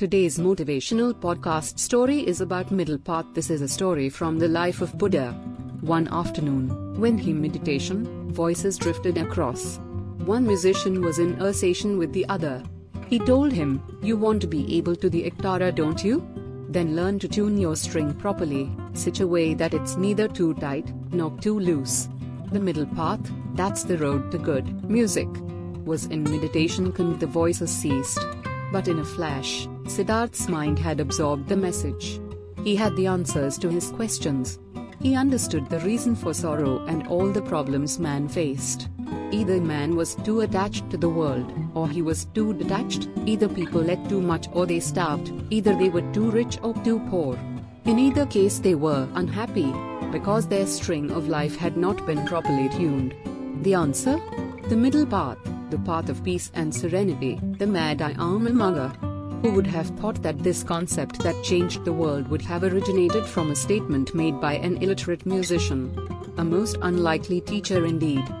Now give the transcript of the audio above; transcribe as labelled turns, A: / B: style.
A: Today's motivational podcast story is about middle path. This is a story from the life of Buddha. One afternoon, when he meditation, voices drifted across. One musician was in a session with the other. He told him, You want to be able to the ektara, don't you? Then learn to tune your string properly, such a way that it's neither too tight nor too loose. The middle path, that's the road to good music. Was in meditation when the voices ceased. But in a flash, Siddharth's mind had absorbed the message. He had the answers to his questions. He understood the reason for sorrow and all the problems man faced. Either man was too attached to the world, or he was too detached, either people ate too much or they starved, either they were too rich or too poor. In either case, they were unhappy, because their string of life had not been properly tuned. The answer? The middle path the path of peace and serenity, the Madhyamaka Marga. Who would have thought that this concept that changed the world would have originated from a statement made by an illiterate musician? A most unlikely teacher indeed.